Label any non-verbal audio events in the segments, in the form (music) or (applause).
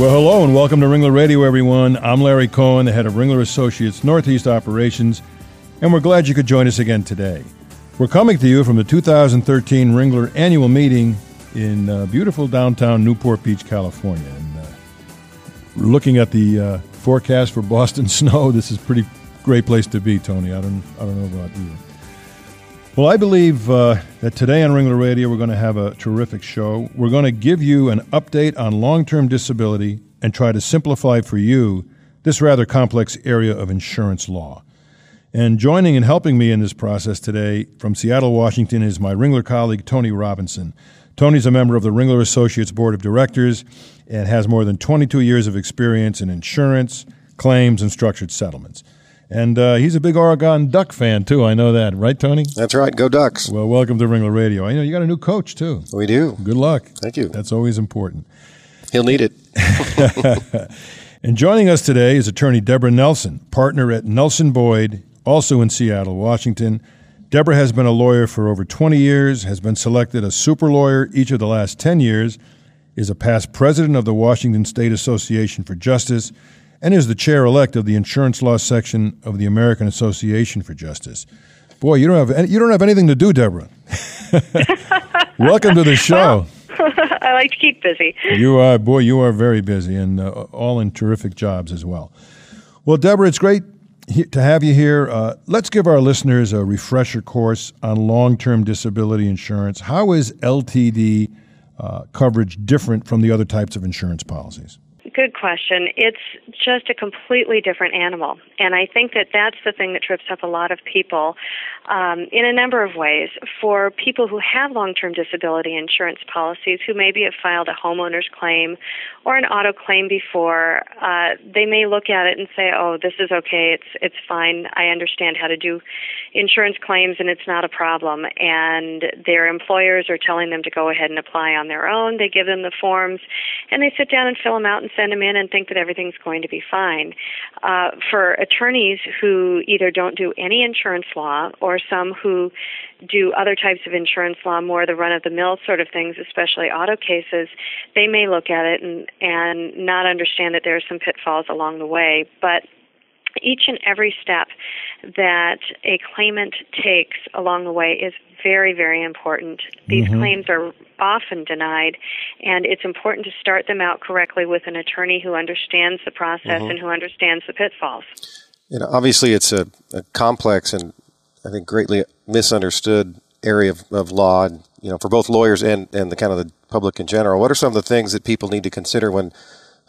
Well, hello and welcome to Ringler Radio, everyone. I'm Larry Cohen, the head of Ringler Associates Northeast Operations, and we're glad you could join us again today. We're coming to you from the 2013 Ringler Annual Meeting in uh, beautiful downtown Newport Beach, California. And uh, looking at the uh, forecast for Boston (laughs) snow, this is a pretty great place to be, Tony. I don't, I don't know about you. Well, I believe uh, that today on Ringler Radio we're going to have a terrific show. We're going to give you an update on long term disability and try to simplify for you this rather complex area of insurance law. And joining and helping me in this process today from Seattle, Washington, is my Ringler colleague, Tony Robinson. Tony's a member of the Ringler Associates Board of Directors and has more than 22 years of experience in insurance, claims, and structured settlements. And uh, he's a big Oregon Duck fan too. I know that, right, Tony? That's right. Go Ducks. Well, welcome to Ringler Radio. I know you got a new coach too. We do. Good luck. Thank you. That's always important. He'll need it. (laughs) and joining us today is attorney Deborah Nelson, partner at Nelson Boyd, also in Seattle, Washington. Deborah has been a lawyer for over 20 years, has been selected a super lawyer each of the last 10 years, is a past president of the Washington State Association for Justice, and is the chair elect of the insurance law section of the American Association for Justice. Boy, you don't have any, you don't have anything to do, Deborah. (laughs) Welcome to the show. Well, (laughs) I like to keep busy. You are, boy, you are very busy, and uh, all in terrific jobs as well. Well, Deborah, it's great to have you here. Uh, let's give our listeners a refresher course on long-term disability insurance. How is LTD uh, coverage different from the other types of insurance policies? Good question. It's just a completely different animal. And I think that that's the thing that trips up a lot of people um, in a number of ways. For people who have long term disability insurance policies who maybe have filed a homeowner's claim or an auto claim before, uh, they may look at it and say, oh, this is okay, it's, it's fine, I understand how to do insurance claims and it's not a problem. And their employers are telling them to go ahead and apply on their own. They give them the forms and they sit down and fill them out and send them in and think that everything's going to be fine. Uh, for attorneys who either don't do any insurance law or some who do other types of insurance law, more the run of the mill sort of things, especially auto cases, they may look at it and, and not understand that there are some pitfalls along the way. But each and every step that a claimant takes along the way is very, very important. These mm-hmm. claims are often denied, and it's important to start them out correctly with an attorney who understands the process mm-hmm. and who understands the pitfalls. You know, obviously, it's a, a complex and I think greatly misunderstood area of, of law, and, you know, for both lawyers and, and the kind of the public in general. What are some of the things that people need to consider when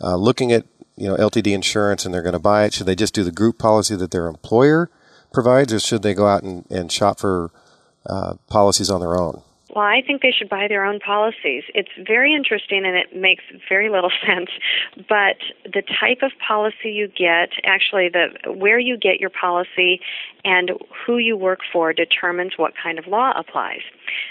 uh, looking at you know LTD insurance and they're going to buy it? Should they just do the group policy that their employer provides, or should they go out and, and shop for uh, policies on their own? Well, I think they should buy their own policies. It's very interesting and it makes very little (laughs) sense, but the type of policy you get, actually the where you get your policy and who you work for determines what kind of law applies.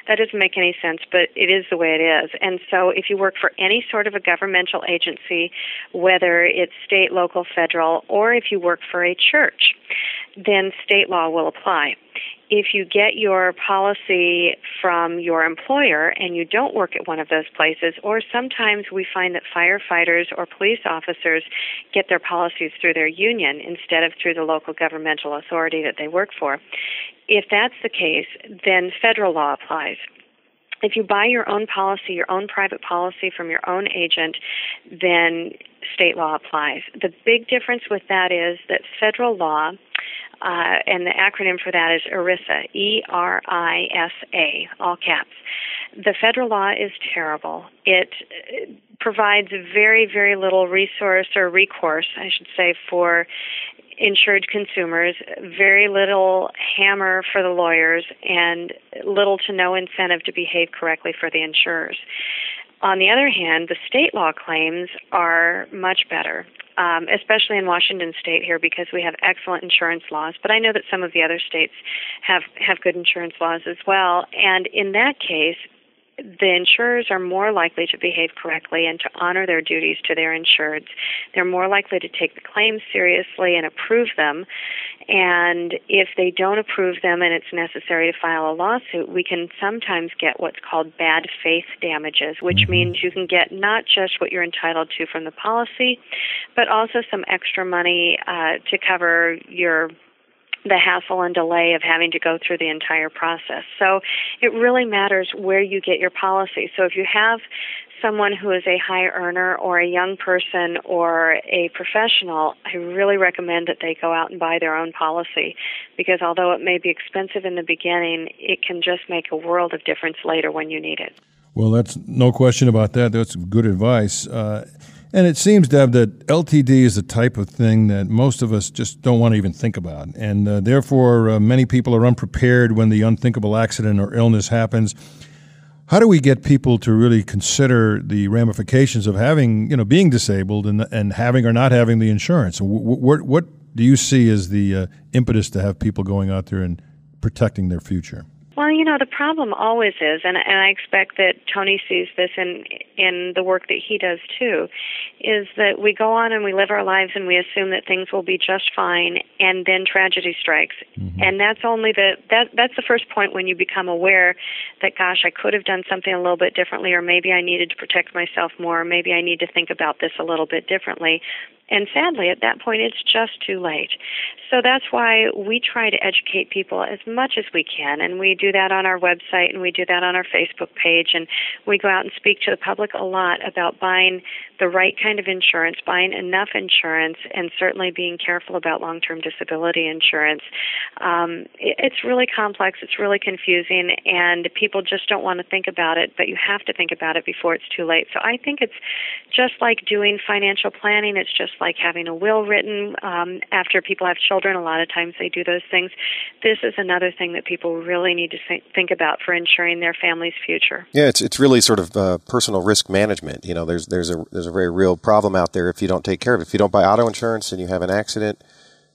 That doesn't make any sense, but it is the way it is. And so if you work for any sort of a governmental agency, whether it's state, local, federal, or if you work for a church, then state law will apply if you get your policy from your employer and you don't work at one of those places, or sometimes we find that firefighters or police officers get their policies through their union instead of through the local governmental authority that they work for. If that's the case, then federal law applies if you buy your own policy, your own private policy from your own agent, then state law applies. The big difference with that is that federal law uh, and the acronym for that is ERISA, E R I S A, all caps. The federal law is terrible. It provides very, very little resource or recourse, I should say, for insured consumers, very little hammer for the lawyers, and little to no incentive to behave correctly for the insurers. On the other hand, the state law claims are much better, um, especially in Washington State here because we have excellent insurance laws. But I know that some of the other states have have good insurance laws as well. And in that case, the insurers are more likely to behave correctly and to honor their duties to their insureds. They're more likely to take the claims seriously and approve them. And if they don't approve them and it's necessary to file a lawsuit, we can sometimes get what's called bad faith damages, which mm-hmm. means you can get not just what you're entitled to from the policy, but also some extra money uh, to cover your the hassle and delay of having to go through the entire process. So it really matters where you get your policy. So if you have someone who is a high earner or a young person or a professional, I really recommend that they go out and buy their own policy because although it may be expensive in the beginning, it can just make a world of difference later when you need it. Well, that's no question about that. That's good advice. Uh, and it seems, Deb, that LTD is the type of thing that most of us just don't want to even think about. And uh, therefore, uh, many people are unprepared when the unthinkable accident or illness happens. How do we get people to really consider the ramifications of having, you know, being disabled and, and having or not having the insurance? What, what do you see as the uh, impetus to have people going out there and protecting their future? Well, you know, the problem always is, and, and I expect that Tony sees this in in the work that he does too, is that we go on and we live our lives and we assume that things will be just fine, and then tragedy strikes, mm-hmm. and that's only the that that's the first point when you become aware that gosh, I could have done something a little bit differently, or maybe I needed to protect myself more, or maybe I need to think about this a little bit differently. And sadly, at that point, it's just too late. So that's why we try to educate people as much as we can. And we do that on our website and we do that on our Facebook page. And we go out and speak to the public a lot about buying the right kind of insurance, buying enough insurance, and certainly being careful about long term disability insurance. Um, it, it's really complex, it's really confusing, and people just don't want to think about it, but you have to think about it before it's too late. So I think it's just like doing financial planning, it's just like having a will written um, after people have children. A lot of times they do those things. This is another thing that people really need to think, about for ensuring their family's future. Yeah, it's it's really sort of uh, personal risk management. You know, there's there's a there's very real problem out there if you don't take care of it. If you don't buy auto insurance and you have an accident,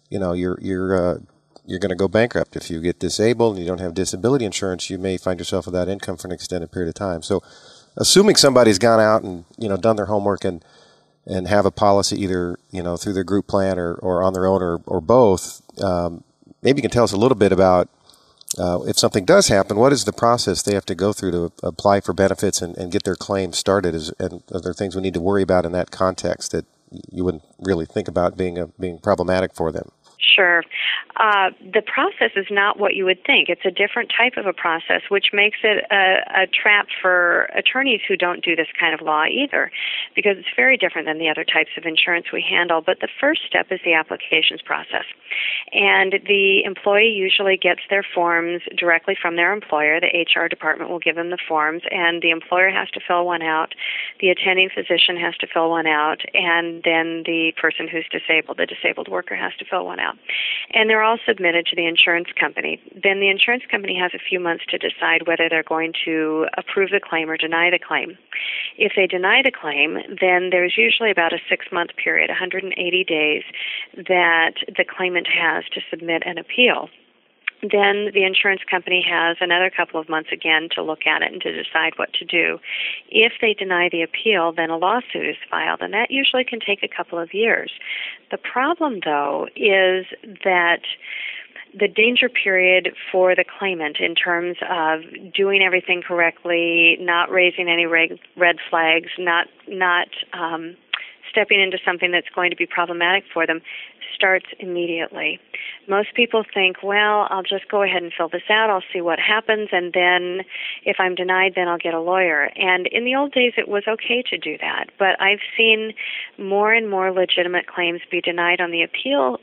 you know, you're you're uh, you're going to go bankrupt. If you get disabled and you don't have disability insurance, you may find yourself without income for an extended period of time. So, assuming somebody's gone out and you know done their homework and and have a policy either you know through their group plan or, or on their own or, or both, um, maybe you can tell us a little bit about uh, if something does happen, what is the process they have to go through to apply for benefits and, and get their claim started? Is, and are there things we need to worry about in that context that you wouldn't really think about being a, being problematic for them? Sure. Uh, the process is not what you would think. It's a different type of a process, which makes it a, a trap for attorneys who don't do this kind of law either, because it's very different than the other types of insurance we handle. But the first step is the applications process. And the employee usually gets their forms directly from their employer. The HR department will give them the forms, and the employer has to fill one out. The attending physician has to fill one out, and then the person who's disabled, the disabled worker, has to fill one out. And they're all submitted to the insurance company. Then the insurance company has a few months to decide whether they're going to approve the claim or deny the claim. If they deny the claim, then there's usually about a six month period, 180 days, that the claimant has to submit an appeal then the insurance company has another couple of months again to look at it and to decide what to do. If they deny the appeal, then a lawsuit is filed, and that usually can take a couple of years. The problem, though, is that the danger period for the claimant in terms of doing everything correctly, not raising any red flags, not not um, stepping into something that's going to be problematic for them starts immediately. Most people think, well, I'll just go ahead and fill this out, I'll see what happens, and then if I'm denied, then I'll get a lawyer. And in the old days, it was okay to do that, but I've seen more and more legitimate claims be denied on the appeal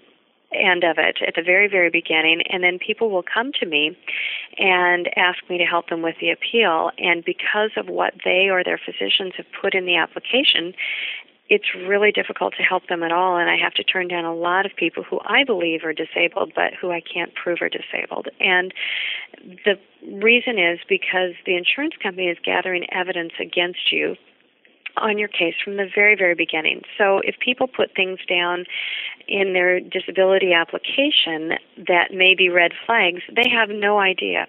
end of it at the very, very beginning, and then people will come to me and ask me to help them with the appeal. And because of what they or their physicians have put in the application, it's really difficult to help them at all, and I have to turn down a lot of people who I believe are disabled, but who I can't prove are disabled. And the reason is because the insurance company is gathering evidence against you on your case from the very, very beginning. So if people put things down in their disability application that may be red flags, they have no idea.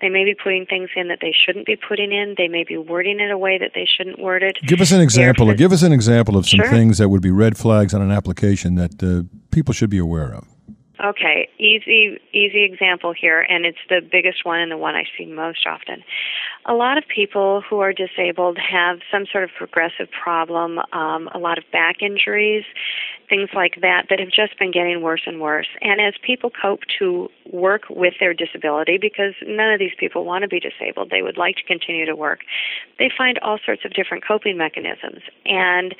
They may be putting things in that they shouldn't be putting in. They may be wording it a way that they shouldn't word it. Give us an example. Or give us an example of some sure. things that would be red flags on an application that uh, people should be aware of. Okay, easy easy example here and it's the biggest one and the one I see most often. A lot of people who are disabled have some sort of progressive problem, um, a lot of back injuries, things like that that have just been getting worse and worse. And as people cope to work with their disability because none of these people want to be disabled, they would like to continue to work. They find all sorts of different coping mechanisms. And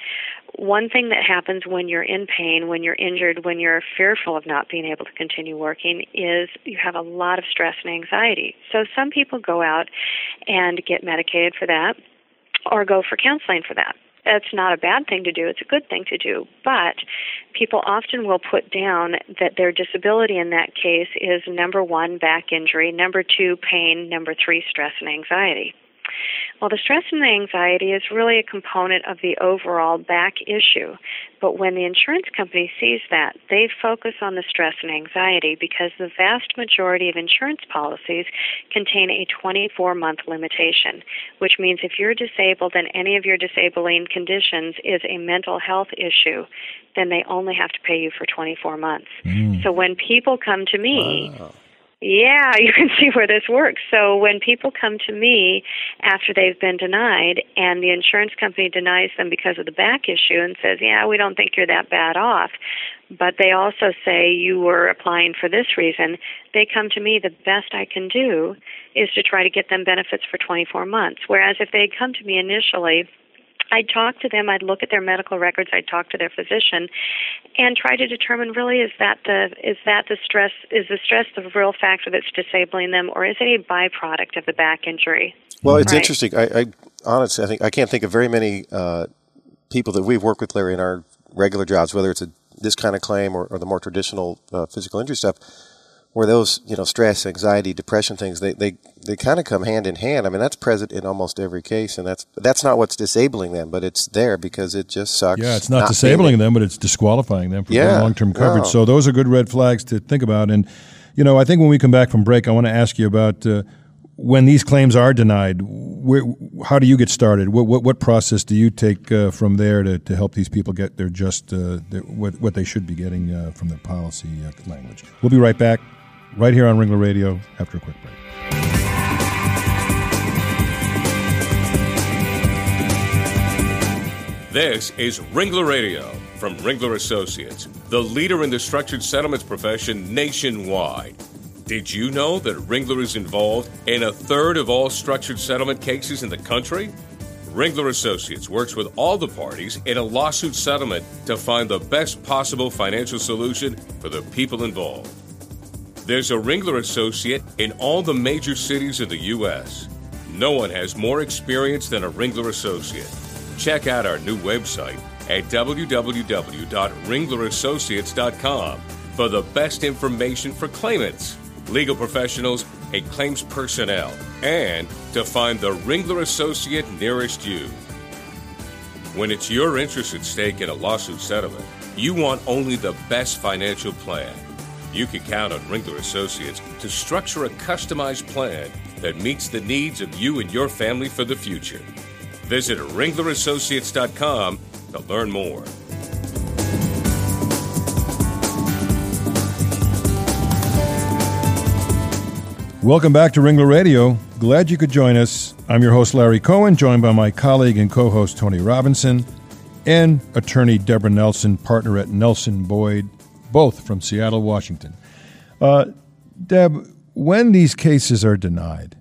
one thing that happens when you're in pain, when you're injured, when you're fearful of not being able to continue working is you have a lot of stress and anxiety. So some people go out and get medicated for that or go for counseling for that. That's not a bad thing to do, it's a good thing to do. But people often will put down that their disability in that case is number one, back injury, number two, pain, number three, stress and anxiety. Well, the stress and the anxiety is really a component of the overall back issue. But when the insurance company sees that, they focus on the stress and anxiety because the vast majority of insurance policies contain a 24 month limitation, which means if you're disabled and any of your disabling conditions is a mental health issue, then they only have to pay you for 24 months. Mm. So when people come to me, wow yeah, (laughs) you can see where this works. So when people come to me after they've been denied and the insurance company denies them because of the back issue and says, "Yeah, we don't think you're that bad off," but they also say you were applying for this reason, they come to me, the best I can do is to try to get them benefits for 24 months. Whereas if they come to me initially I'd talk to them, I'd look at their medical records, I'd talk to their physician and try to determine really is that the is that the stress is the stress the real factor that's disabling them or is it a byproduct of the back injury? Well, it's right. interesting. I, I, honestly I think I can't think of very many uh, people that we've worked with Larry in our regular jobs, whether it's a this kind of claim or, or the more traditional uh, physical injury stuff where those you know stress, anxiety, depression things they they, they kind of come hand in hand. I mean that's present in almost every case, and that's that's not what's disabling them, but it's there because it just sucks. Yeah, it's not, not disabling them, but it's disqualifying them from yeah, long term coverage. No. So those are good red flags to think about. And you know, I think when we come back from break, I want to ask you about. Uh, when these claims are denied, where, how do you get started? What, what, what process do you take uh, from there to, to help these people get their just uh, their, what, what they should be getting uh, from their policy uh, language? We'll be right back right here on Ringler Radio after a quick break. This is Ringler Radio from Ringler Associates, the leader in the structured settlements profession nationwide. Did you know that Ringler is involved in a third of all structured settlement cases in the country? Ringler Associates works with all the parties in a lawsuit settlement to find the best possible financial solution for the people involved. There's a Ringler associate in all the major cities of the U.S. No one has more experience than a Ringler associate. Check out our new website at www.ringlerassociates.com for the best information for claimants, legal professionals, and claims personnel, and to find the Ringler associate nearest you. When it's your interest at stake in a lawsuit settlement, you want only the best financial plan. You can count on Ringler Associates to structure a customized plan that meets the needs of you and your family for the future. Visit ringlerassociates.com to learn more. Welcome back to Ringler Radio. Glad you could join us. I'm your host, Larry Cohen, joined by my colleague and co host, Tony Robinson, and attorney Deborah Nelson, partner at Nelson Boyd both from Seattle, Washington. Uh, Deb, when these cases are denied,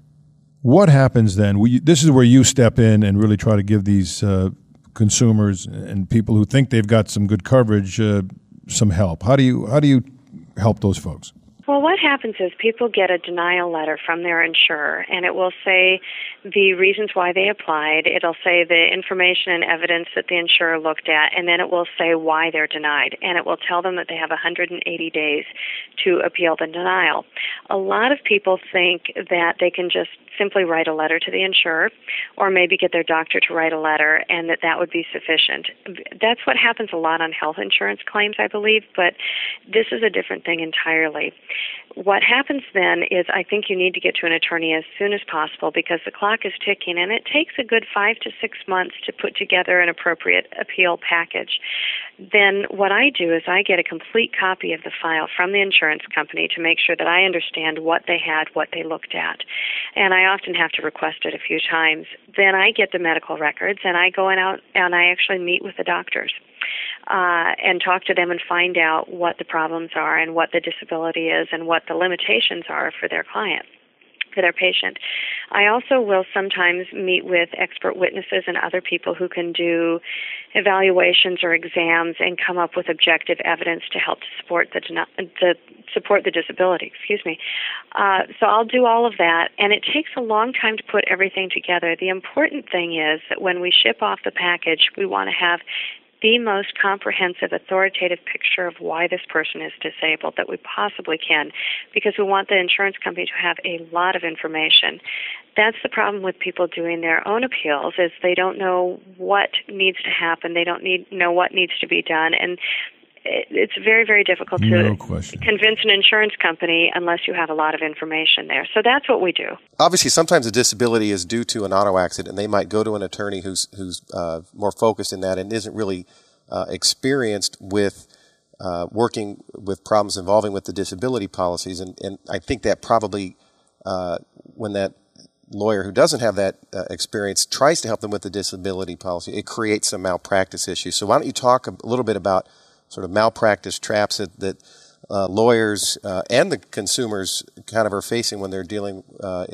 what happens then? We, this is where you step in and really try to give these uh, consumers and people who think they've got some good coverage uh, some help. How do you how do you help those folks? Well, what happens is people get a denial letter from their insurer, and it will say the reasons why they applied. It'll say the information and evidence that the insurer looked at, and then it will say why they're denied. And it will tell them that they have 180 days to appeal the denial. A lot of people think that they can just simply write a letter to the insurer, or maybe get their doctor to write a letter, and that that would be sufficient. That's what happens a lot on health insurance claims, I believe, but this is a different thing entirely. What happens then is I think you need to get to an attorney as soon as possible because the clock is ticking and it takes a good five to six months to put together an appropriate appeal package. Then what I do is I get a complete copy of the file from the insurance company to make sure that I understand what they had, what they looked at. And I often have to request it a few times. Then I get the medical records and I go in out and I actually meet with the doctors uh, and talk to them and find out what the problems are and what the disability is and what the limitations are for their client for their patient. I also will sometimes meet with expert witnesses and other people who can do evaluations or exams and come up with objective evidence to help to support the, the support the disability. Excuse me. Uh, so I'll do all of that, and it takes a long time to put everything together. The important thing is that when we ship off the package, we want to have the most comprehensive, authoritative picture of why this person is disabled that we possibly can, because we want the insurance company to have a lot of information. That's the problem with people doing their own appeals is they don't know what needs to happen. They don't need know what needs to be done, and it's very very difficult no to question. convince an insurance company unless you have a lot of information there. So that's what we do. Obviously sometimes a disability is due to an auto accident and they might go to an attorney who's who's uh, more focused in that and isn't really uh, experienced with uh, working with problems involving with the disability policies. And, and I think that probably uh, when that lawyer who doesn't have that uh, experience tries to help them with the disability policy it creates some malpractice issues. So why don't you talk a little bit about sort of malpractice traps that, that uh, lawyers uh, and the consumers kind of are facing when they're dealing uh,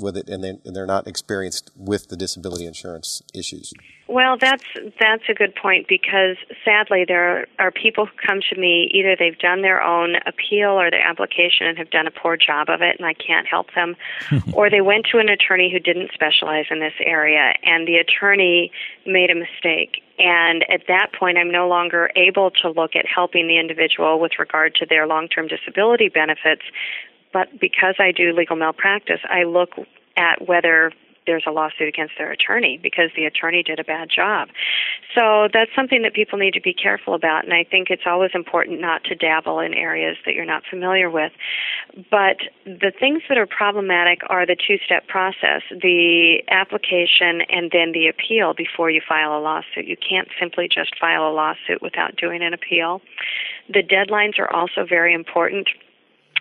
with it and, they, and they're not experienced with the disability insurance issues. Well, that's that's a good point because sadly there are people who come to me either they've done their own appeal or their application and have done a poor job of it and I can't help them (laughs) or they went to an attorney who didn't specialize in this area and the attorney made a mistake and at that point I'm no longer able to look at helping the individual with regard to their long-term disability benefits but because I do legal malpractice I look at whether there's a lawsuit against their attorney because the attorney did a bad job. So that's something that people need to be careful about, and I think it's always important not to dabble in areas that you're not familiar with. But the things that are problematic are the two step process the application and then the appeal before you file a lawsuit. You can't simply just file a lawsuit without doing an appeal. The deadlines are also very important.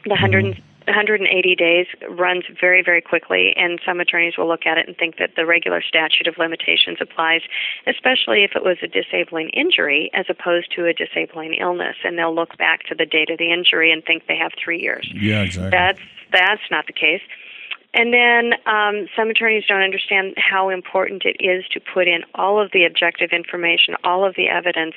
The 100 180 days runs very, very quickly, and some attorneys will look at it and think that the regular statute of limitations applies, especially if it was a disabling injury as opposed to a disabling illness. And they'll look back to the date of the injury and think they have three years. Yeah, exactly. That's that's not the case. And then um, some attorneys don't understand how important it is to put in all of the objective information, all of the evidence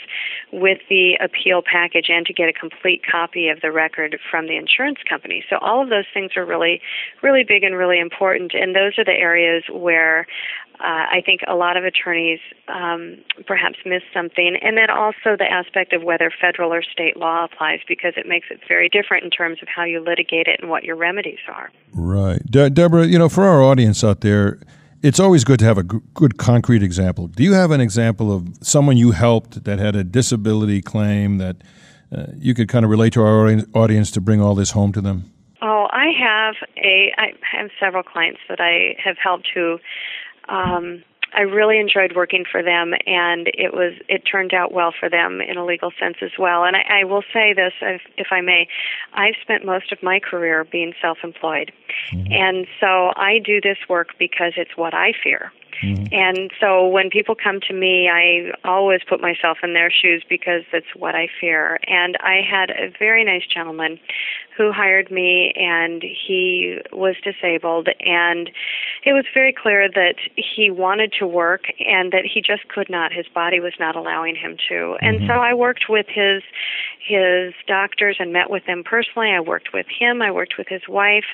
with the appeal package, and to get a complete copy of the record from the insurance company. So all of those things are really, really big and really important. And those are the areas where uh, I think a lot of attorneys um, perhaps miss something, and then also the aspect of whether federal or state law applies because it makes it very different in terms of how you litigate it and what your remedies are. Right, De- Deborah. You know, for our audience out there, it's always good to have a g- good concrete example. Do you have an example of someone you helped that had a disability claim that uh, you could kind of relate to our audience to bring all this home to them? Oh, I have a I have several clients that I have helped who um, I really enjoyed working for them, and it was it turned out well for them in a legal sense as well. And I, I will say this, if, if I may, I've spent most of my career being self-employed, mm-hmm. and so I do this work because it's what I fear. Mm-hmm. And so when people come to me, I always put myself in their shoes because it's what I fear. And I had a very nice gentleman who hired me, and he was disabled. And it was very clear that he wanted to work and that he just could not. His body was not allowing him to. And Mm-hmm. so I worked with his his doctors and met with them personally. I worked with him. I worked with his wife,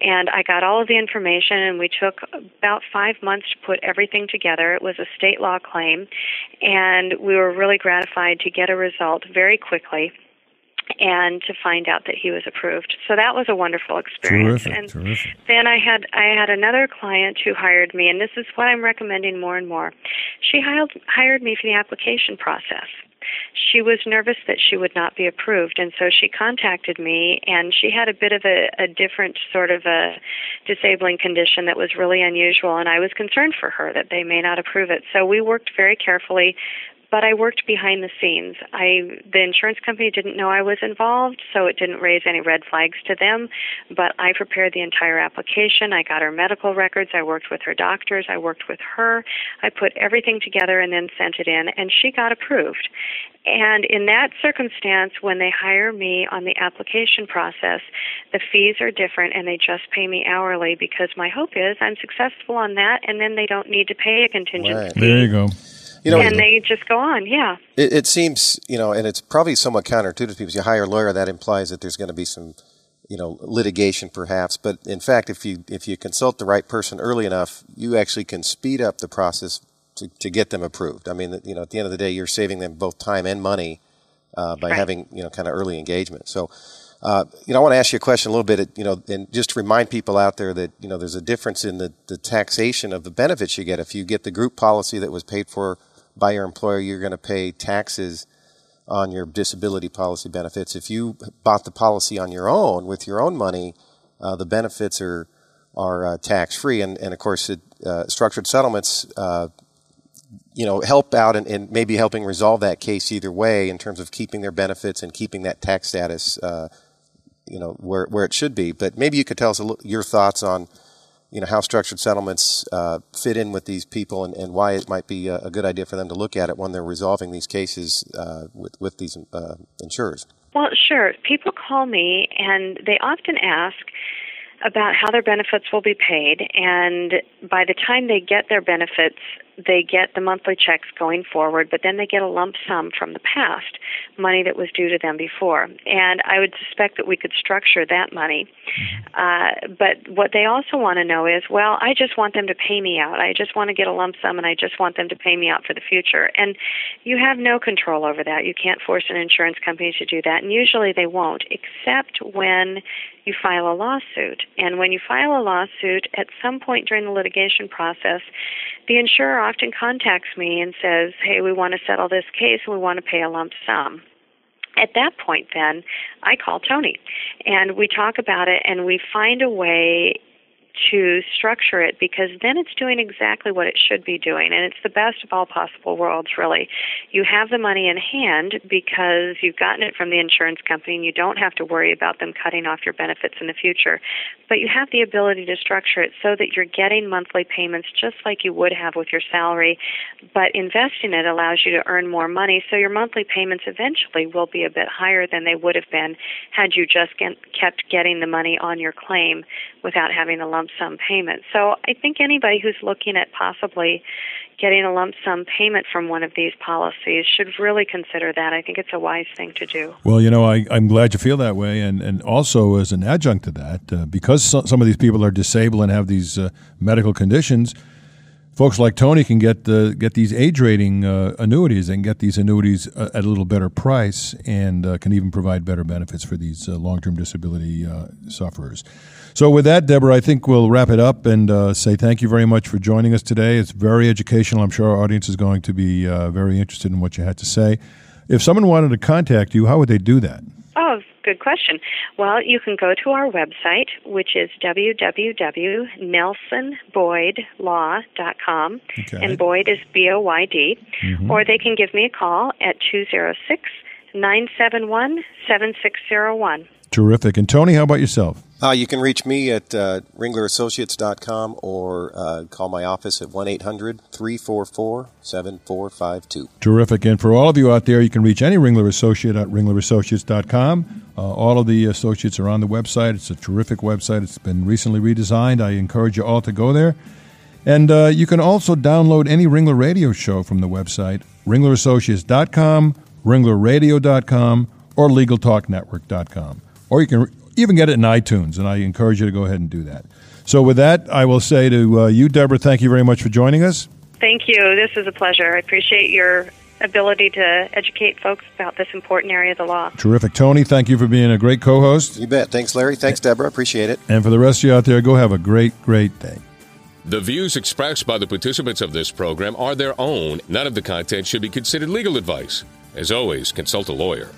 and I got all of the information. And we took about five months to put everything together. It was a state law claim, and we were really gratified to get a result very quickly and to find out that he was approved. So that was a wonderful experience. Terrific, and terrific. then I had I had another client who hired me, and this is what I'm recommending more and more. She hired hired me for the application process. She was nervous that she would not be approved, and so she contacted me. And she had a bit of a, a different sort of a disabling condition that was really unusual, and I was concerned for her that they may not approve it. So we worked very carefully but I worked behind the scenes. I the insurance company didn't know I was involved, so it didn't raise any red flags to them, but I prepared the entire application. I got her medical records, I worked with her doctors, I worked with her. I put everything together and then sent it in and she got approved. And in that circumstance when they hire me on the application process, the fees are different and they just pay me hourly because my hope is I'm successful on that and then they don't need to pay a contingency. Right. There you go. You know, and they just go on, yeah. It, it seems, you know, and it's probably somewhat counterintuitive to people. You hire a lawyer, that implies that there's going to be some, you know, litigation perhaps. But in fact, if you if you consult the right person early enough, you actually can speed up the process to, to get them approved. I mean, you know, at the end of the day, you're saving them both time and money uh, by Right. having you know kind of early engagement. So. Uh, you know, I want to ask you a question a little bit, you know, and just to remind people out there that, you know, there's a difference in the, the taxation of the benefits you get. If you get the group policy that was paid for by your employer, you're going to pay taxes on your disability policy benefits. If you bought the policy on your own with your own money, uh, the benefits are are uh, tax free, and and of course, it, uh, structured settlements. Uh, you know, help out and, and maybe helping resolve that case either way in terms of keeping their benefits and keeping that tax status, uh, you know, where where it should be. But maybe you could tell us little, your thoughts on, you know, how structured settlements uh, fit in with these people and, and why it might be a, good idea for them to look at it when they're resolving these cases uh, with with these uh, insurers. Well, sure. People call me and they often ask about how their benefits will be paid, and by the time they get their benefits, they get the monthly checks going forward, but then they get a lump sum from the past, money that was due to them before. And I would suspect that we could structure that money. Uh, but what they also want to know is, well, I just want them to pay me out. I just want to get a lump sum and I just want them to pay me out for the future. And you have no control over that. You can't force an insurance company to do that. And usually they won't, except when you file a lawsuit. And when you file a lawsuit, at some point during the litigation process, the insurer often contacts me and says, hey, we want to settle this case and we want to pay a lump sum. At that point, then, I call Tony and we talk about it and we find a way to structure it because then it's doing exactly what it should be doing. And it's the best of all possible worlds really. You have the money in hand because you've gotten it from the insurance company and you don't have to worry about them cutting off your benefits in the future. But you have the ability to structure it so that you're getting monthly payments just like you would have with your salary. But investing it allows you to earn more money so your monthly payments eventually will be a bit higher than they would have been had you just get, kept getting the money on your claim without having a lump sum payment. So I think anybody who's looking at possibly getting a lump sum payment from one of these policies should really consider that. I think it's a wise thing to do. Well, you know, I, I'm glad you feel that way. And, and also, as an adjunct to that, uh, because so, some of these people are disabled and have these uh, medical conditions, folks like Tony can get the get these age rating uh, annuities and get these annuities uh, at a little better price and uh, can even provide better benefits for these uh, long term disability uh, sufferers. So, with that, Deborah, I think we'll wrap it up and uh, say thank you very much for joining us today. It's very educational. I'm sure our audience is going to be uh, very interested in what you had to say. If someone wanted to contact you, how would they do that? Oh, good question. Well, you can go to our website, which is www.nelsonboydlaw.com, Okay. and Boyd is B O Y D, or they can give me a call at 206 971 7601. Terrific. And Tony, how about yourself? Uh, you can reach me at uh, ringlerassociates.com or uh, call my office at 1 800 344 7452. Terrific. And for all of you out there, you can reach any Ringler Associate at ringlerassociates.com. Uh, all of the associates are on the website. It's a terrific website. It's been recently redesigned. I encourage you all to go there. And uh, you can also download any Ringler radio show from the website, ringlerassociates.com, ringlerradio.com, or legaltalknetwork.com. Or you can even get it in iTunes, and I encourage you to go ahead and do that. So, with that, I will say to uh, you, Deborah, thank you very much for joining us. Thank you. This is a pleasure. I appreciate your ability to educate folks about this important area of the law. Terrific. Tony, thank you for being a great co host. You bet. Thanks, Larry. Thanks, Deborah. Appreciate it. And for the rest of you out there, go have a great, great day. The views expressed by the participants of this program are their own. None of the content should be considered legal advice. As always, consult a lawyer.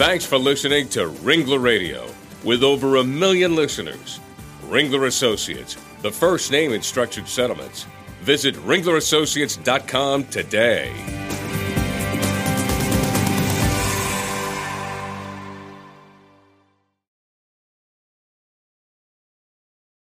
Thanks for listening to Ringler Radio. With over a million listeners, Ringler Associates, the first name in structured settlements. Visit ringlerassociates.com today.